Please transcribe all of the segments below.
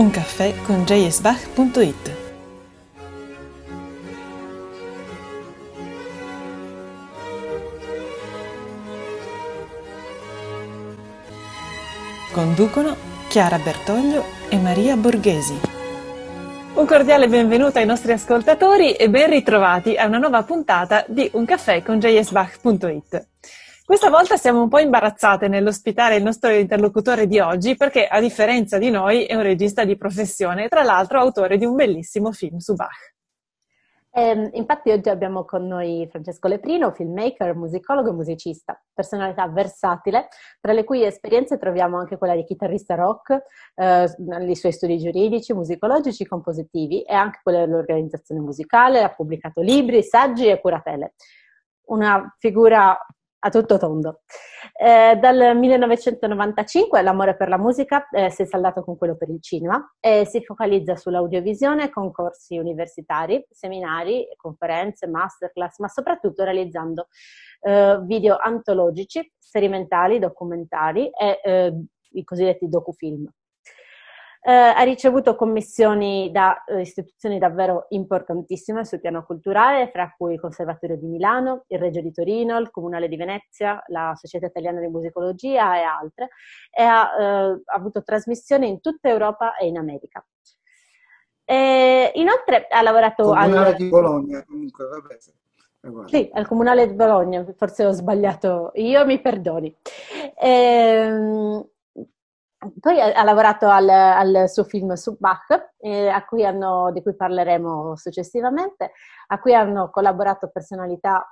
Un caffè con jsbach.it Conducono Chiara Bertoglio e Maria Borghesi. Un cordiale benvenuto ai nostri ascoltatori e ben ritrovati a una nuova puntata di Un caffè con jsbach.it. Questa volta siamo un po' imbarazzate nell'ospitare il nostro interlocutore di oggi perché, a differenza di noi, è un regista di professione e tra l'altro autore di un bellissimo film su Bach. Eh, infatti oggi abbiamo con noi Francesco Leprino, filmmaker, musicologo e musicista, personalità versatile, tra le cui esperienze troviamo anche quella di chitarrista rock, eh, i suoi studi giuridici, musicologici, compositivi e anche quella dell'organizzazione musicale, ha pubblicato libri, saggi e curatele. Una figura a tutto tondo. Eh, dal 1995 l'amore per la musica eh, si è saldato con quello per il cinema e si focalizza sull'audiovisione con corsi universitari, seminari, conferenze, masterclass, ma soprattutto realizzando eh, video antologici, sperimentali, documentari e eh, i cosiddetti docufilm. Eh, ha ricevuto commissioni da eh, istituzioni davvero importantissime sul piano culturale, fra cui il Conservatorio di Milano, il Reggio di Torino, il Comunale di Venezia, la Società Italiana di Musicologia e altre, e ha, eh, avuto trasmissioni in tutta Europa e in America. E inoltre ha lavorato Comunale al... di Bologna, comunque, vabbè. Sì, al Comunale di Bologna, forse ho sbagliato io, mi perdoni. Ehm, poi ha, lavorato al, al, suo film su Bach, eh, cui hanno, di cui parleremo successivamente, a cui hanno collaborato personalità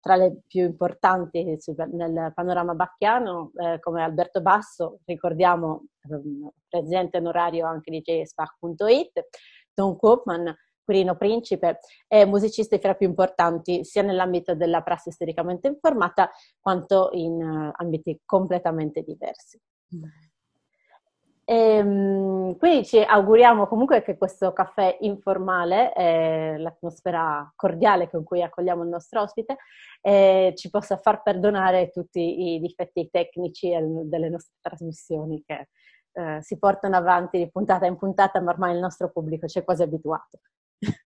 tra le più importanti nel panorama bacchiano, eh, come Alberto Basso, ricordiamo eh, presidente onorario anche di jsbach.it, Don Koopman, Quirino Principe e musicisti fra i più importanti sia nell'ambito della prassi storicamente informata quanto in uh, ambiti completamente diversi. E, ehm, quindi ci auguriamo comunque che questo caffè informale, eh, l'atmosfera cordiale con cui accogliamo il nostro ospite, eh, ci possa far perdonare tutti i difetti tecnici delle nostre trasmissioni che eh, si portano avanti di puntata in puntata, ma ormai il nostro pubblico ci è quasi abituato.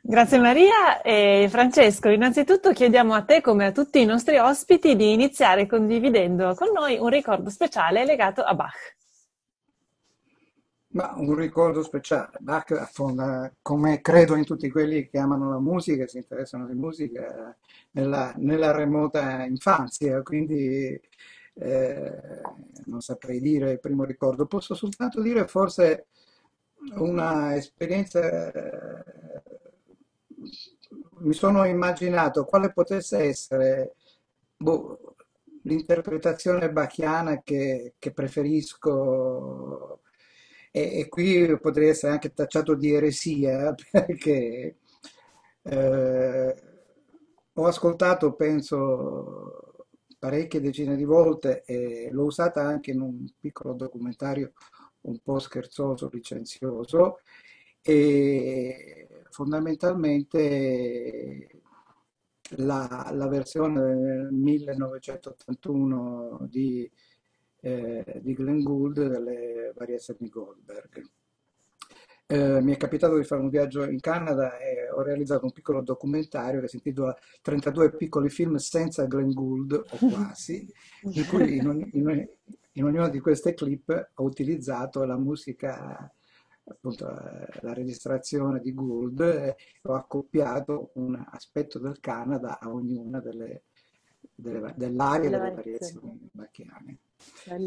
Grazie Maria e Francesco. Innanzitutto chiediamo a te, come a tutti i nostri ospiti, di iniziare condividendo con noi un ricordo speciale legato a Bach. Ma un ricordo speciale. Bach affonda, come credo in tutti quelli che amano la musica si interessano di musica, nella, nella remota infanzia, quindi eh, non saprei dire il primo ricordo. Posso soltanto dire forse una esperienza, eh, mi sono immaginato quale potesse essere boh, l'interpretazione bachiana che, che preferisco e, e, qui potrei essere anche tacciato di eresia perché eh, ho ascoltato, penso, parecchie decine di volte e l'ho usata anche in un piccolo documentario un po' scherzoso, licenzioso e fondamentalmente la, la versione del 1981 di eh, di Glenn Gould delle variazioni di Goldberg. Eh, mi è capitato di fare un viaggio in Canada e ho realizzato un piccolo documentario che si intitola 32 piccoli film senza Glenn Gould o quasi, in cui in, ogni, in, in ognuna di queste clip ho utilizzato la musica appunto la registrazione di Gould e ho accoppiato un aspetto del Canada a ognuna delle, delle, dell'area delle variazioni bacchiane.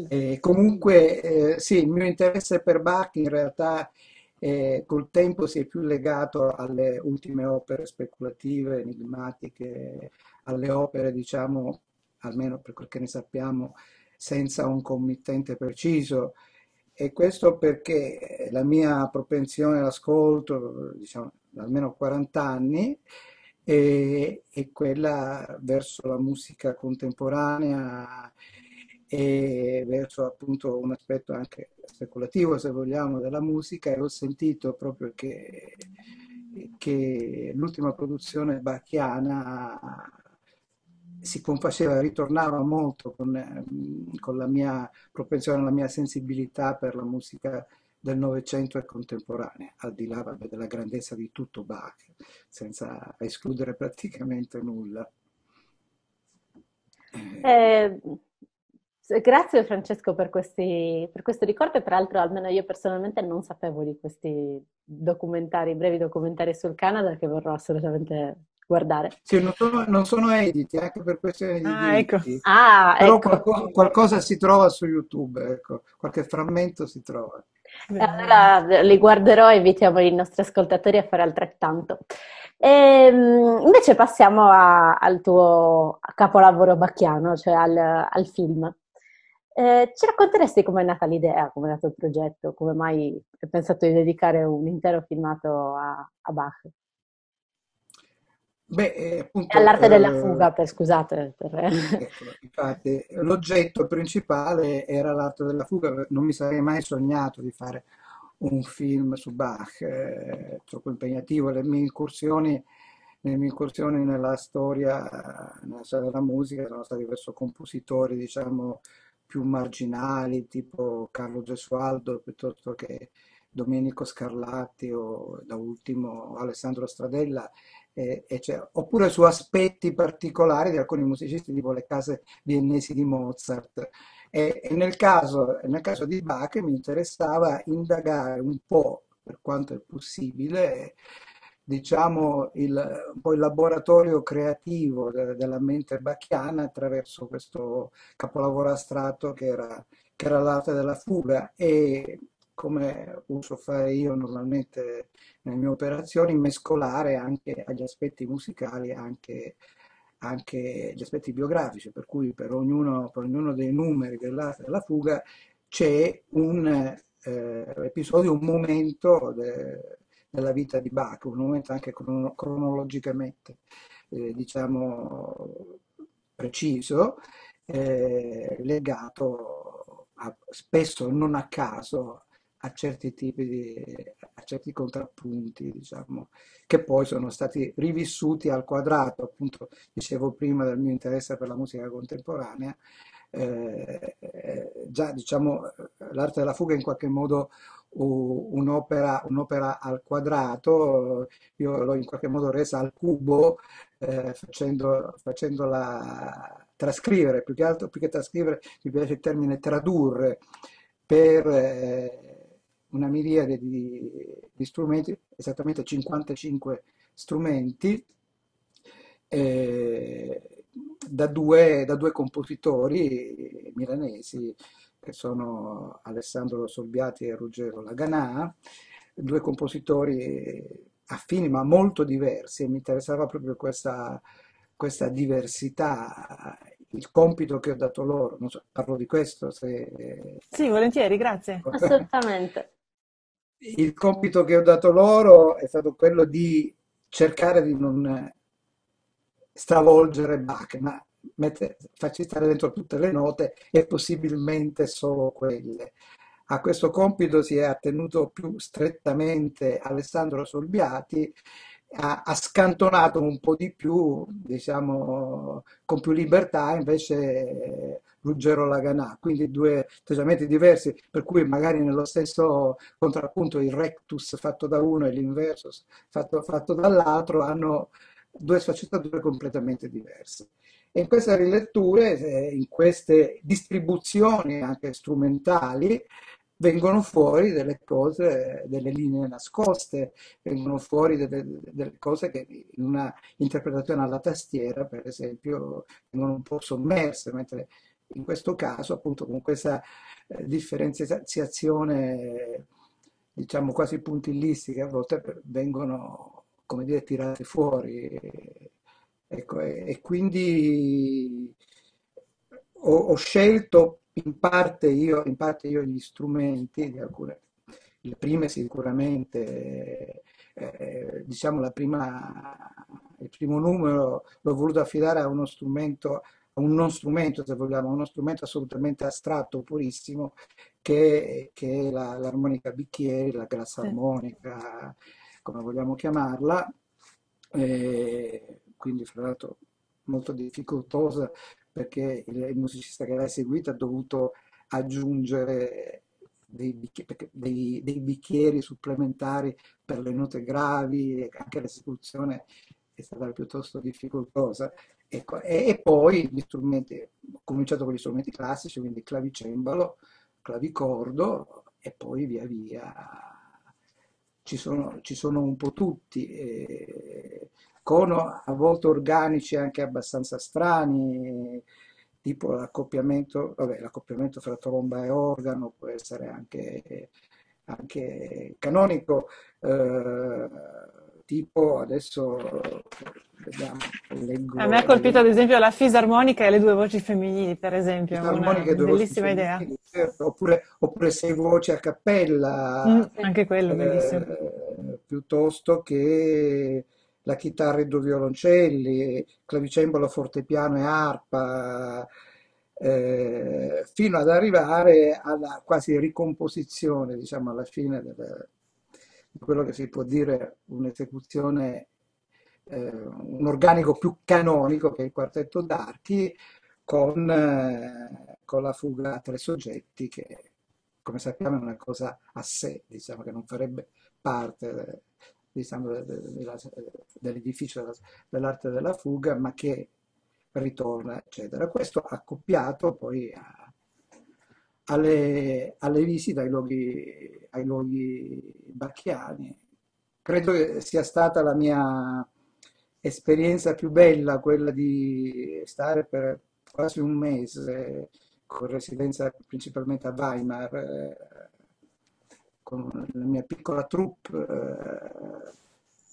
E comunque eh, sì, il mio interesse per Bach in realtà eh, col tempo si è più legato alle ultime opere speculative, enigmatiche, alle opere diciamo, almeno per quel che ne sappiamo, senza un committente preciso. E questo perché la mia propensione all'ascolto, diciamo, da almeno 40 anni, è, è quella verso la musica contemporanea e verso appunto un aspetto anche speculativo, se vogliamo, della musica e ho sentito proprio che, che l'ultima produzione bacchiana si confaceva, ritornava molto con, con, la mia propensione, la mia sensibilità per la musica del Novecento e contemporanea, al di là vabbè, della grandezza di tutto Bach, senza escludere praticamente nulla. Eh, grazie Francesco per, questi, per questo ricordo e peraltro almeno io personalmente non sapevo di questi documentari, brevi documentari sul Canada che vorrò assolutamente guardare. Sì, non sono, non sono editi, anche per questioni di Ah, ecco. Ah, però ecco. qualco- qualcosa si trova su YouTube, ecco, qualche frammento si trova. Allora li guarderò e invitiamo i nostri ascoltatori a fare altrettanto. Ehm, invece passiamo a- al tuo capolavoro bacchiano, cioè al, al film. Eh, ci racconteresti com'è nata l'idea, com'è nato il progetto, come mai hai pensato di dedicare un intero filmato a, a Bach? Beh, eh, appunto, all'arte della eh, fuga, per, scusate. per- Ecco, infatti, l'oggetto principale era l'arte della fuga, non mi sarei mai sognato di fare un film su Bach, eh, troppo impegnativo. Le mie incursioni, le mie incursioni nella storia, nella storia della musica sono stati verso compositori, diciamo, più marginali, tipo Carlo Gesualdo, piuttosto che Domenico Scarlatti o da ultimo Alessandro Stradella e- e c'è- oppure su aspetti particolari di alcuni musicisti, tipo le case viennesi di Mozart. E, e nel caso, nel caso di Bach mi interessava indagare un po', per quanto è possibile, diciamo, il, un po' il laboratorio creativo de- della mente bacchiana attraverso questo capolavoro astratto che era, che era l'arte della fuga. E come uso fare io normalmente nelle mie operazioni, mescolare anche agli aspetti musicali anche, anche gli aspetti biografici, per cui per ognuno, per ognuno dei numeri dell'arte della fuga c'è un eh, episodio, un momento de- della vita di Bach, un momento anche crono- cronologicamente, eh, diciamo, preciso, eh, legato a- spesso non a caso a certi tipi di, a certi contrappunti, diciamo, che poi sono stati rivissuti al quadrato, appunto, dicevo prima del mio interesse per la musica contemporanea, eh, eh, già diciamo l'arte della fuga in qualche modo un'opera, un'opera al quadrato, io l'ho in qualche modo resa al cubo, eh, facendo, facendola trascrivere, più che altro, più che trascrivere, mi piace il termine tradurre per eh, una miriade di, di strumenti, esattamente 55 strumenti, eh, da due, da due compositori milanesi, che sono Alessandro Solbiati e Ruggero Laganà, due compositori affini ma molto diversi, e mi interessava proprio questa, questa diversità, il compito che ho dato loro, non so, parlo di questo, se... Sì, volentieri, grazie. Assolutamente. Il compito che ho dato loro è stato quello di cercare di non stravolgere Bach, ma mette- farci stare dentro tutte le note e possibilmente solo quelle. A questo compito si è attenuto più strettamente Alessandro Solbiati, ha, ha scantonato un po' di più, diciamo, con più libertà invece Ruggero Laganà, quindi due atteggiamenti diversi, per cui magari nello stesso contrappunto il rectus fatto da uno e l'inversus fatto, fatto dall'altro hanno due sfaccettature completamente diverse. E in queste riletture, in queste distribuzioni anche strumentali, vengono fuori delle cose, delle linee nascoste, vengono fuori delle, delle cose che in una interpretazione alla tastiera, per esempio, vengono un po' sommerse, mentre in questo caso, appunto, con questa eh, differenziazione, diciamo quasi puntillistica, a volte vengono, come dire, tirate fuori. Ecco, e, e quindi ho, ho scelto in parte io, in parte io gli strumenti di alcune, le prime sicuramente, eh, diciamo la prima, il primo numero l'ho voluto affidare a uno strumento, a un non strumento se vogliamo, a uno strumento assolutamente astratto, purissimo, che, che è la- l'armonica bicchieri, la grassa armonica, come vogliamo chiamarla, e quindi fra l'altro molto difficoltosa perché il, musicista che l'ha eseguita ha dovuto aggiungere dei, dei, dei, bicchieri supplementari per le note gravi, anche l'esecuzione è stata piuttosto difficoltosa. Ecco, e, e, poi gli strumenti, ho cominciato con gli strumenti classici, quindi clavicembalo, clavicordo e poi via via ci sono, ci sono un po' tutti. Eh, con a volte organici anche abbastanza strani, tipo l'accoppiamento, vabbè, l'accoppiamento fra tromba e organo può essere anche, anche canonico, eh, tipo adesso vediamo, leggo, A me ha colpito ad esempio la fisarmonica e le due voci femminili, per esempio, una bellissima idea. Certo, oppure, oppure, sei voci a cappella. Mm, anche quello, eh, bellissimo. Piuttosto che la chitarra e due violoncelli, clavicembalo, fortepiano e arpa, eh, fino ad arrivare alla quasi ricomposizione, diciamo, alla fine del, di quello che si può dire un'esecuzione, eh, un organico più canonico che il quartetto d'archi, con, eh, con la fuga a tre soggetti che, come sappiamo, è una cosa a sé, diciamo, che non farebbe parte diciamo, dell'edificio dell'arte della fuga, ma che ritorna, eccetera. Questo accoppiato poi a, alle, alle, visite ai luoghi, ai luoghi bacchiani. Credo che sia stata la mia esperienza più bella quella di stare per quasi un mese con residenza principalmente a Weimar eh, con la mia piccola troupe, eh,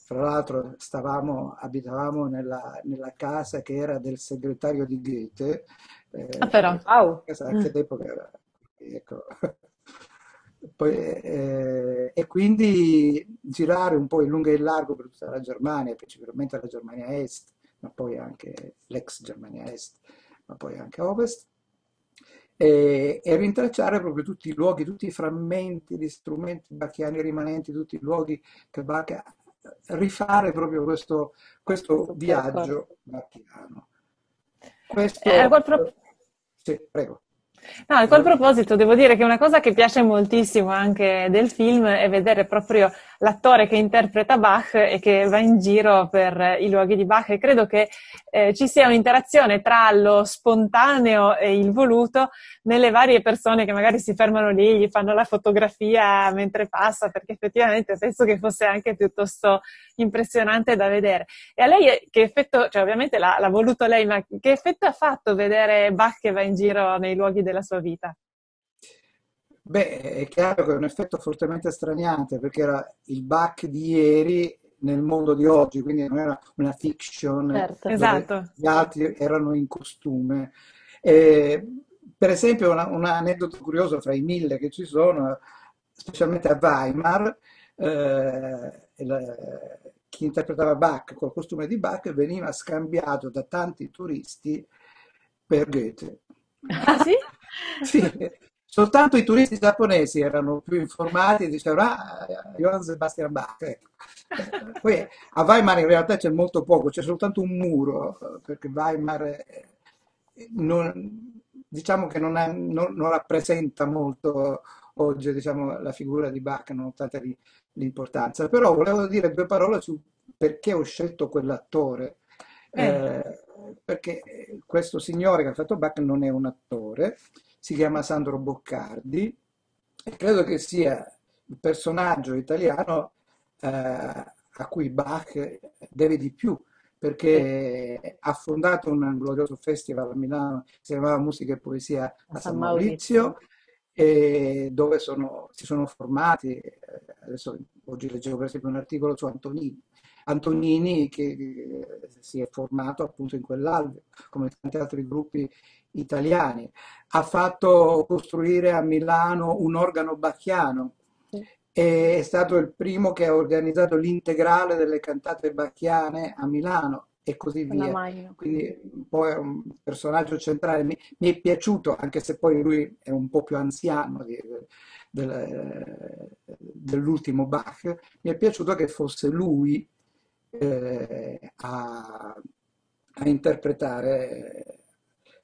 fra l'altro stavamo, abitavamo nella, nella, casa che era del segretario di Goethe, eh, ah, però. Wow. Casa anche d'epoca era, ecco. Poi, eh, e quindi girare un po' in lungo e in largo per tutta la Germania, principalmente la Germania Est, ma poi anche l'ex Germania Est, ma poi anche Ovest, e, e, rintracciare proprio tutti i luoghi, tutti i frammenti di strumenti bacchiani rimanenti, tutti i luoghi che Bach rifare proprio questo, questo viaggio bacchiano. Questo, eh, qual... Sì, prego. No, a quel proposito devo dire che una cosa che piace moltissimo anche del film è vedere proprio l'attore che interpreta Bach e che va in giro per i luoghi di Bach e credo che eh, ci sia un'interazione tra lo spontaneo e il voluto nelle varie persone che magari si fermano lì, gli fanno la fotografia mentre passa, perché effettivamente penso che fosse anche piuttosto impressionante da vedere. E a lei che effetto, cioè ovviamente l'ha, l'ha voluto lei, ma che effetto ha fatto vedere Bach che va in giro nei luoghi della sua vita? Beh, è chiaro che è un effetto fortemente straniante perché era il Bach di ieri nel mondo di oggi, quindi non era una fiction, certo. esatto. gli altri erano in costume. E, per esempio, una, un aneddoto curioso fra i mille che ci sono, specialmente a Weimar, eh, la, chi interpretava Bach col costume di Bach veniva scambiato da tanti turisti per Goethe. Ah sì? sì, Soltanto i turisti giapponesi erano più informati e dicevano, ah, Johann Sebastian Bach. Ecco. Poi a Weimar in realtà c'è molto poco, c'è soltanto un muro, perché Weimar non, diciamo che non, è, non, non, rappresenta molto oggi diciamo, la figura di Bach, nonostante l'importanza. Però volevo dire due parole su perché ho scelto quell'attore. Eh. Eh, perché questo signore che ha fatto Bach non è un attore, si chiama Sandro Boccardi e credo che sia il personaggio italiano eh, a cui Bach deve di più perché ha fondato un glorioso festival a Milano che si chiamava Musica e Poesia a San Maurizio, e dove sono, si sono formati, eh, adesso oggi leggevo per esempio un articolo su Antonini, Antonini che si è formato appunto in quell'alveo, come tanti altri gruppi italiani. Ha fatto costruire a Milano un organo bacchiano. È stato il primo che ha organizzato l'integrale delle cantate bacchiane a Milano e così via. Quindi poi è un personaggio centrale. Mi, mi, è piaciuto, anche se poi lui è un po' più anziano di, del, dell'ultimo Bach, mi è piaciuto che fosse lui eh, a, a interpretare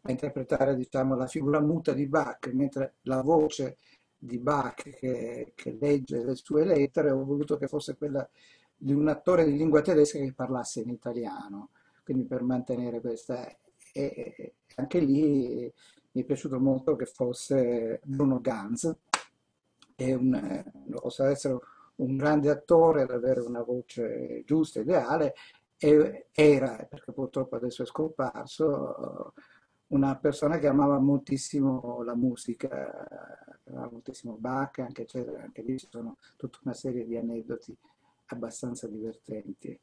a interpretare diciamo, la figura muta di Bach, mentre la voce di Bach che, che legge le sue lettere, ho voluto che fosse quella di un attore di lingua tedesca che parlasse in italiano, quindi per mantenere questa... E anche lì mi è piaciuto molto che fosse Bruno Ganz, che un, possa essere un grande attore, ad avere una voce giusta, ideale, e era, perché purtroppo adesso è scomparso, una persona che amava moltissimo la musica, amava moltissimo Bach, anche, anche lì ci sono tutta una serie di aneddoti abbastanza divertenti.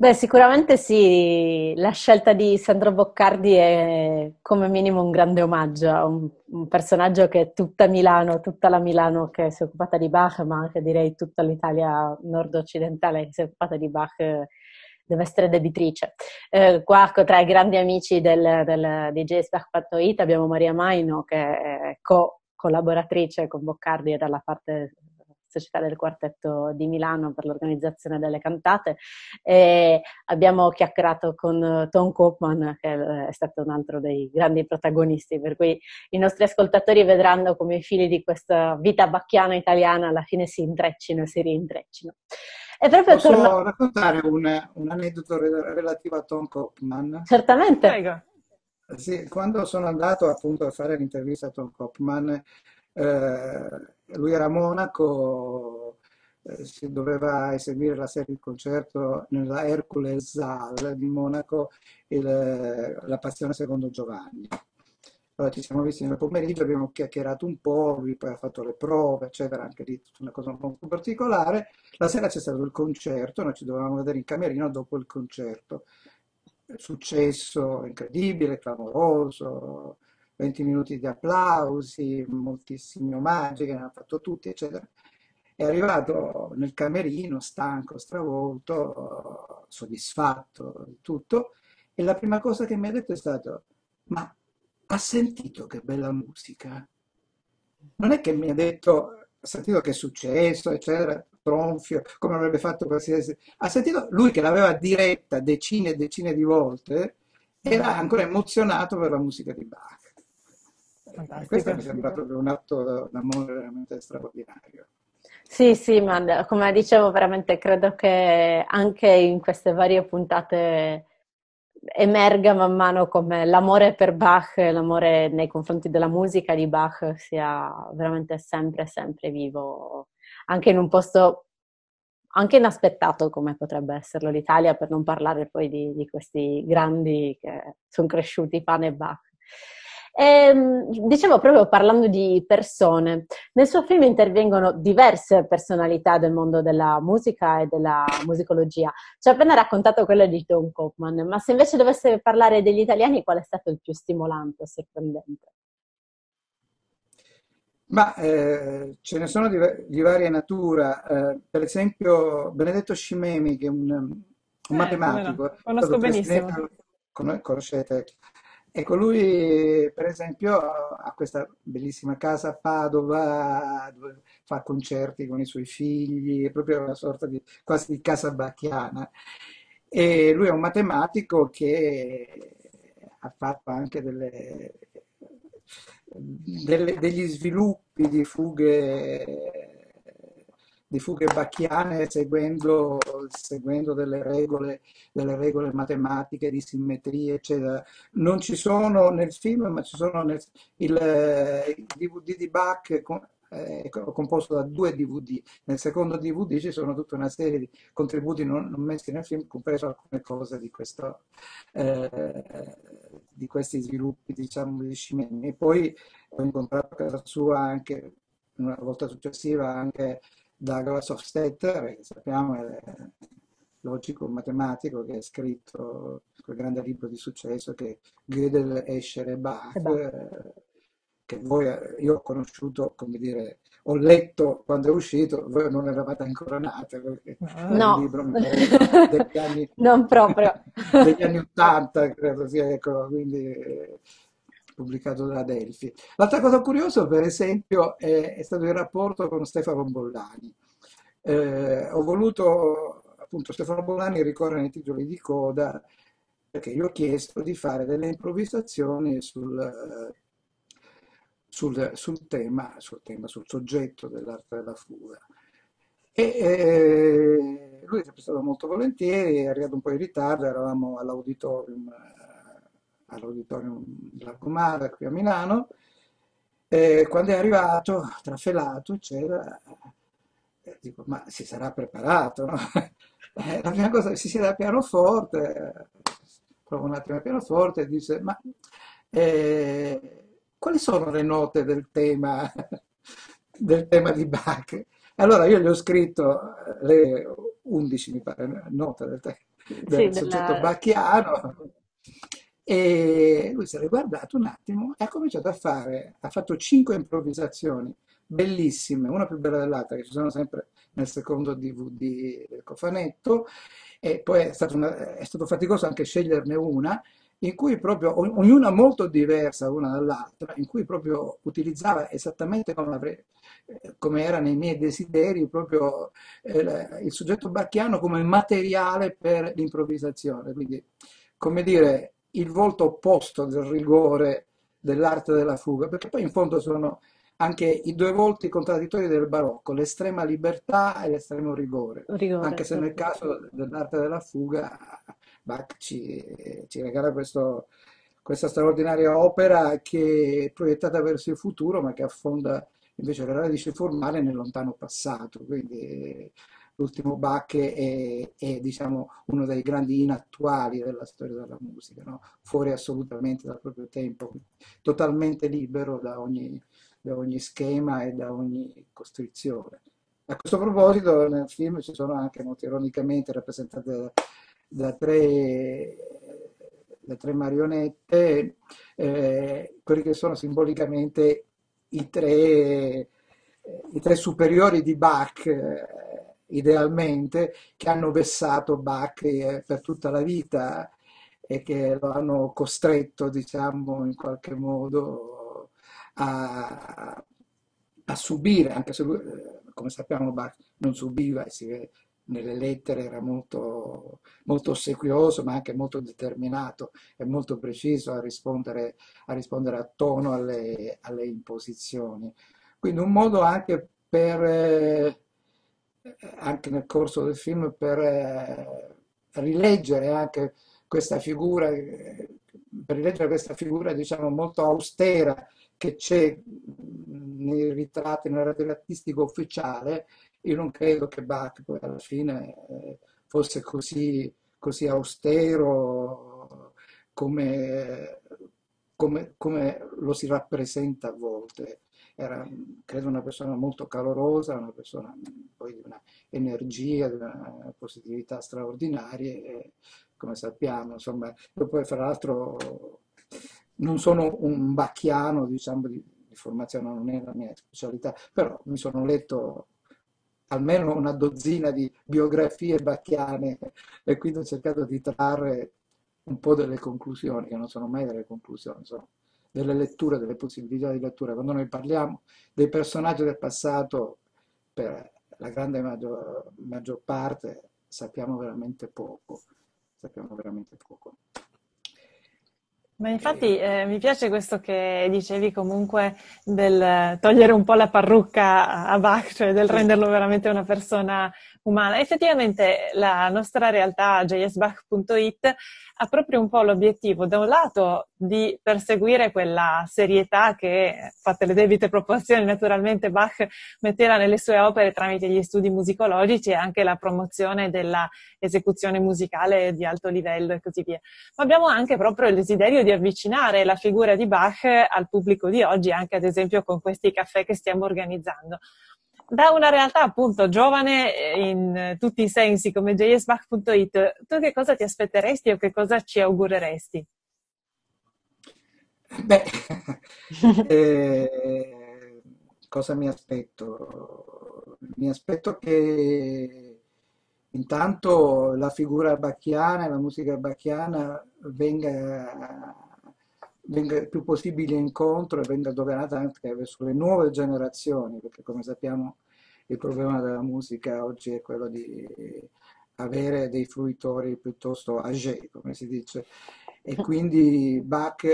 Beh, sicuramente sì, la scelta di Sandro Boccardi è come minimo un grande omaggio a un, un, personaggio che è tutta Milano, tutta la Milano che si è occupata di Bach, ma anche direi tutta l'Italia nord-occidentale che si è occupata di Bach deve essere debitrice. Eh, qua tra i grandi amici del, del DJ Bach.it abbiamo Maria Maino che è co-collaboratrice con Boccardi e dalla parte Società del Quartetto di Milano per l'organizzazione delle cantate e abbiamo chiacchierato con Tom Koopman che è stato un altro dei grandi protagonisti per cui i nostri ascoltatori vedranno come i fili di questa vita bacchiana italiana alla fine si intreccino e si riintreccino. E proprio Posso torno... raccontare un, un, aneddoto relativo a Tom Kopman? Certamente. Prego. Sì, quando sono andato appunto a fare l'intervista a Tom Kopman, eh, lui era a Monaco, eh, si doveva eseguire la serie di concerto nella Hercules Saal di Monaco, il, la Passione secondo Giovanni. Allora ci siamo visti nel pomeriggio, abbiamo chiacchierato un po', lui poi ha fatto le prove, eccetera, anche lì tutta una cosa un po' particolare. La sera c'è stato il concerto, noi ci dovevamo vedere in camerino dopo il concerto. Successo incredibile, clamoroso, 20 minuti di applausi, moltissimi omaggi che hanno fatto tutti, eccetera. È arrivato nel camerino, stanco, stravolto, soddisfatto di tutto, e la prima cosa che mi ha detto è stato, ma ha sentito che bella musica? Non è che mi ha detto, ha sentito che è successo, eccetera, tronfio, come avrebbe fatto qualsiasi... Ha sentito lui che l'aveva diretta decine e decine di volte, era ancora emozionato per la musica di Bach. Fantastico. Questo mi sembra proprio un atto d'amore veramente straordinario. Sì, sì, ma come dicevo, veramente credo che anche in queste varie puntate emerga man mano come l'amore per Bach, l'amore nei confronti della musica di Bach sia veramente sempre, sempre vivo, anche in un posto anche inaspettato come potrebbe esserlo l'Italia, per non parlare poi di, di questi grandi che sono cresciuti pane e Bach. E, ehm, dicevo proprio parlando di persone, nel suo film intervengono diverse personalità del mondo della musica e della musicologia. Ci ha appena raccontato quella di Tom Kaufman, ma se invece dovesse parlare degli italiani, qual è stato il più stimolante o sorprendente? Ma eh, ce ne sono di, di varia natura, eh, per esempio Benedetto Scimemi, che è un, un eh, matematico. No. Conosco benissimo. Conoscete? Ecco, lui per esempio ha questa bellissima casa a Padova, dove fa concerti con i suoi figli, è proprio una sorta di quasi di casa bacchiana. E lui è un matematico che ha fatto anche delle, delle, degli sviluppi di fughe di fughe bacchiane seguendo, seguendo delle, regole, delle, regole, matematiche di simmetria, eccetera. Non ci sono nel film, ma ci sono nel il, il DVD di Bach eh, composto da due DVD. Nel secondo DVD ci sono tutta una serie di contributi non, non messi nel film, compreso alcune cose di, questo, eh, di questi sviluppi, diciamo, di Scimeni. E poi ho incontrato a casa sua anche una volta successiva anche Douglas Hofstetter, che sappiamo è logico matematico che ha scritto quel grande libro di successo che Gödel, Escher e Bach, eh, che voi, io ho conosciuto, come dire, ho letto quando è uscito, voi non eravate ancora nate, perché no. un libro degli anni, non proprio. degli anni 80, credo sia, ecco, quindi pubblicato da Delphi. L'altra cosa curiosa, per esempio, è, è stato il rapporto con Stefano Bollani. Eh, ho voluto, appunto, Stefano Bollani ricorre nei titoli di coda perché gli ho chiesto di fare delle improvvisazioni sul, sul, sul, tema, sul, tema, sul soggetto dell'arte della fuga. E eh, lui è sempre stato molto volentieri, è arrivato un po' in ritardo, eravamo all'auditorium, all'auditorium della Comara qui a Milano, e quando è arrivato, trafelato, c'era, eh, dico, ma si sarà preparato, no? Eh, la prima cosa, si siede al pianoforte, prova un attimo al pianoforte e dice, ma eh, quali sono le note del tema, del tema di Bach? Allora io gli ho scritto eh, le 11, mi pare, note del, del sì, soggetto della... bacchiano e lui si è riguardato un attimo e ha cominciato a fare, ha fatto cinque improvvisazioni bellissime, una più bella dell'altra, che ci sono sempre nel secondo DVD del cofanetto, e poi è stato, una, è stato faticoso anche sceglierne una, in cui proprio, ognuna molto diversa una dall'altra, in cui proprio utilizzava esattamente come, avrei, come era nei miei desideri, proprio eh, il soggetto bacchiano come materiale per l'improvvisazione. Quindi, come dire, il volto opposto del rigore dell'arte della fuga, perché poi in fondo sono anche i due volti contraddittori del barocco, l'estrema libertà e l'estremo rigore, rigore anche se nel certo. caso dell'arte della fuga Bach ci, ci regala questo, questa straordinaria opera che è proiettata verso il futuro ma che affonda invece le radici formali nel lontano passato, quindi l'ultimo Bach è, è diciamo, uno dei grandi inattuali della storia della musica, no? fuori assolutamente dal proprio tempo, totalmente libero da ogni da ogni schema e da ogni costrizione. A questo proposito nel film ci sono anche molto ironicamente rappresentate da, da, tre, da tre, marionette, eh, quelli che sono simbolicamente i tre, i tre superiori di Bach, eh, idealmente, che hanno vessato Bach eh, per tutta la vita e che lo hanno costretto, diciamo, in qualche modo a, a subire, anche se lui, eh, come sappiamo, Bach non subiva e si vede nelle lettere era molto, molto ossequioso ma anche molto determinato e molto preciso a rispondere a, rispondere a tono alle, alle, imposizioni. Quindi un modo anche per, eh, anche nel corso del film, per eh, rileggere anche questa figura, per rileggere questa figura diciamo molto austera che c'è nei ritratti, nel artistico ufficiale, io non credo che Bach poi alla fine eh, fosse così, così austero come, come, come, lo si rappresenta a volte. Era, credo, una persona molto calorosa, una persona poi di una energia, di una positività straordinarie, e, come sappiamo, insomma, poi fra l'altro non sono un bacchiano, diciamo, di, di, formazione, non è la mia specialità, però mi sono letto almeno una dozzina di biografie bacchiane e quindi ho cercato di trarre un po' delle conclusioni, che non sono mai delle conclusioni, sono delle letture, delle possibilità di lettura. Quando noi parliamo dei personaggi del passato, per la grande maggior, maggior parte sappiamo veramente poco, sappiamo veramente poco. Ma infatti eh, mi piace questo che dicevi comunque del togliere un po' la parrucca a Bach, cioè del renderlo veramente una persona umana. Effettivamente la nostra realtà jsbach.it ha proprio un po' l'obiettivo, da un lato, di perseguire quella serietà che, fatte le debite proporzioni, naturalmente Bach metteva nelle sue opere tramite gli studi musicologici e anche la promozione della esecuzione musicale di alto livello e così via. Ma abbiamo anche proprio il desiderio di avvicinare la figura di Bach al pubblico di oggi, anche ad esempio con questi caffè che stiamo organizzando da una realtà appunto giovane eh, in tutti i sensi come jsbach.it, tu che cosa ti aspetteresti o che cosa ci augureresti? Beh, eh, cosa mi aspetto? Mi aspetto che intanto la figura bacchiana, la musica bacchiana venga venga il più possibile incontro e venga doganata anche verso le nuove generazioni, perché come sappiamo il problema della musica oggi è quello di avere dei fruitori piuttosto âgés, come si dice, e quindi Bach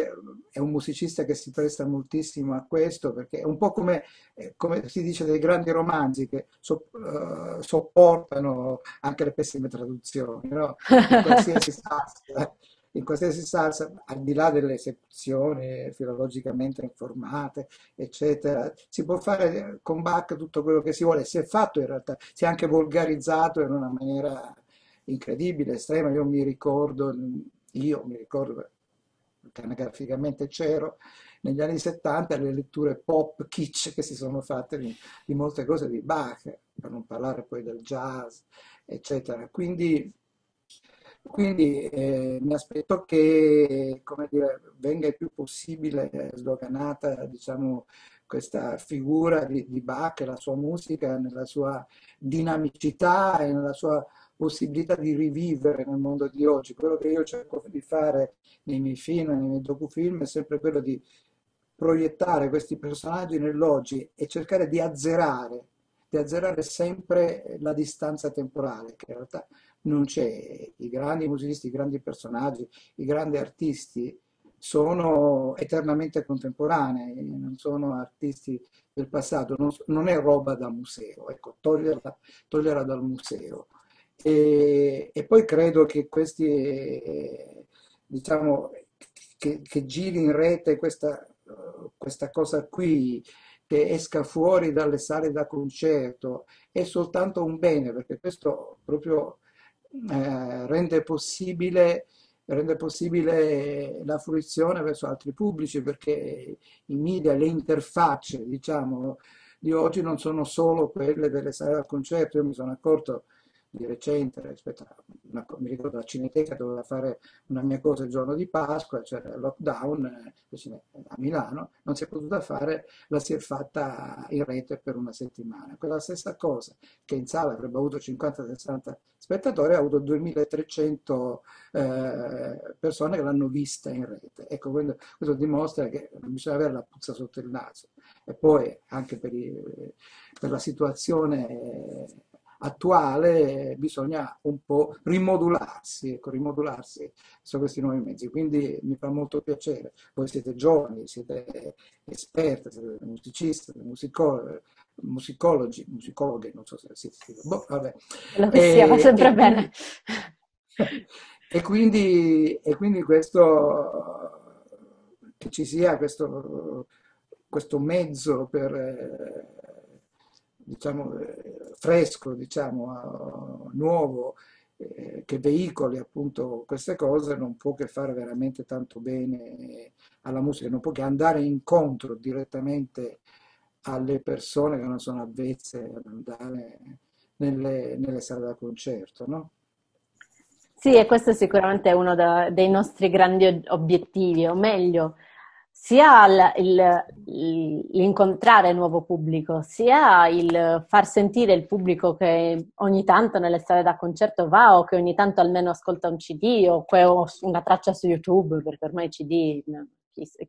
è un musicista che si presta moltissimo a questo, perché è un po' come, eh, come si dice dei grandi romanzi che so, uh, sopportano anche le pessime traduzioni, no? in, qualsiasi salsa, in qualsiasi salsa, al di là delle sezioni filologicamente informate, eccetera, si può fare con Bach tutto quello che si vuole, si è fatto in realtà, si è anche volgarizzato in una maniera incredibile, estrema. Io mi ricordo, io mi ricordo canagraficamente c'ero, negli anni 70 le letture pop kitsch che si sono fatte di, di, molte cose di Bach, per non parlare poi del jazz, eccetera. Quindi, quindi eh, mi aspetto che dire, venga il più possibile sdoganata diciamo, questa figura di, di Bach la sua musica nella sua dinamicità e nella sua possibilità di rivivere nel mondo di oggi. Quello che io cerco di fare nei miei film, nei miei docufilm, è sempre quello di proiettare questi personaggi nell'oggi e cercare di azzerare, di azzerare sempre la distanza temporale, che in realtà non c'è. I grandi musicisti, i grandi personaggi, i grandi artisti sono eternamente contemporanei, non sono artisti del passato, non, non è roba da museo, ecco, toglierla, toglierla dal museo. E, e poi credo che questi, diciamo, che, che giri in rete questa, questa cosa qui, che esca fuori dalle sale da concerto, è soltanto un bene, perché questo proprio eh, rende possibile rende possibile la fruizione verso altri pubblici perché i media, le interfacce diciamo, di oggi non sono solo quelle delle sale da concerto. Io mi sono accorto di recente rispetto a una, mi ricordo la Cineteca doveva fare una mia cosa il giorno di Pasqua, c'era il lockdown eh, a Milano, non si è potuta fare, la si è fatta in rete per una settimana. Quella stessa cosa che in sala avrebbe avuto 50-60 spettatori ha avuto 2300 eh, persone che l'hanno vista in rete. Ecco, questo, questo dimostra che non bisogna avere la puzza sotto il naso. E poi anche per, i, per la situazione attuale bisogna un po' rimodularsi, ecco, rimodularsi su questi nuovi mezzi. Quindi mi fa molto piacere. Voi siete giovani, siete esperti, siete musicisti, musicologi, musicologi, musicologhe, non so se si scrive. Boh, vabbè. Lo che sia, va sempre e bene. E quindi, e quindi questo, che ci sia questo, questo mezzo per diciamo, eh, fresco, diciamo, nuovo, eh, che veicoli appunto queste cose, non può che fare veramente tanto bene alla musica, non può che andare incontro direttamente alle persone che non sono avvezze ad andare nelle, nelle sale da concerto, no? Sì, e questo sicuramente è uno da, dei nostri grandi obiettivi, o meglio, sia il, il, l'incontrare nuovo pubblico, sia il far sentire il pubblico che ogni tanto nelle sale da concerto va o che ogni tanto almeno ascolta un CD o una traccia su YouTube, perché ormai CD è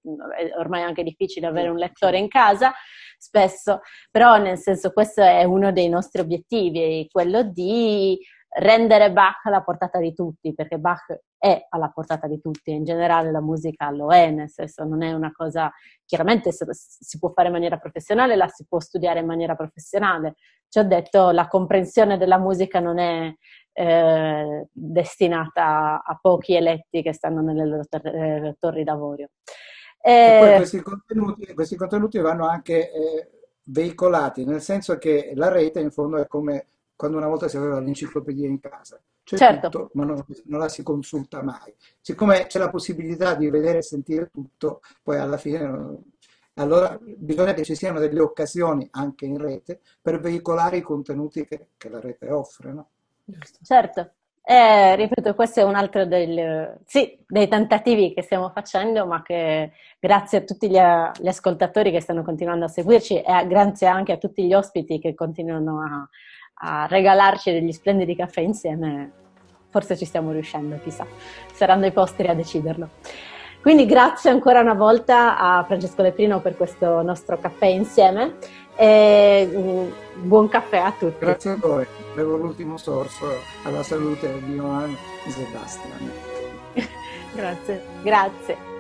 ormai anche difficile avere un lettore in casa spesso, però nel senso questo è uno dei nostri obiettivi, quello di rendere Bach alla portata di tutti, perché Bach è alla portata di tutti, in generale la musica lo è, nel senso non è una cosa, chiaramente si può fare in maniera professionale, la si può studiare in maniera professionale. Ci ho detto, la comprensione della musica non è eh, destinata a pochi eletti che stanno nelle loro eh, torri d'avorio. E, e poi questi contenuti, questi contenuti vanno anche eh, veicolati, nel senso che la rete in fondo è come quando una volta si aveva l'enciclopedia in casa. C'è certo. tutto, ma non, non, la si consulta mai. Siccome c'è la possibilità di vedere e sentire tutto, poi alla fine... Allora bisogna che ci siano delle occasioni anche in rete per veicolare i contenuti che, che la rete offre. No? Certo, eh, ripeto, questo è un altro del, sì, dei tentativi che stiamo facendo, ma che grazie a tutti gli, gli, ascoltatori che stanno continuando a seguirci e a, grazie anche a tutti gli ospiti che continuano a, a regalarci degli splendidi caffè insieme, forse ci stiamo riuscendo, chissà, saranno i posteri a deciderlo. Quindi grazie ancora una volta a Francesco Leprino per questo nostro caffè insieme e mm, buon caffè a tutti. Grazie a voi, bevo l'ultimo sorso alla salute di Johann Sebastian. grazie, grazie.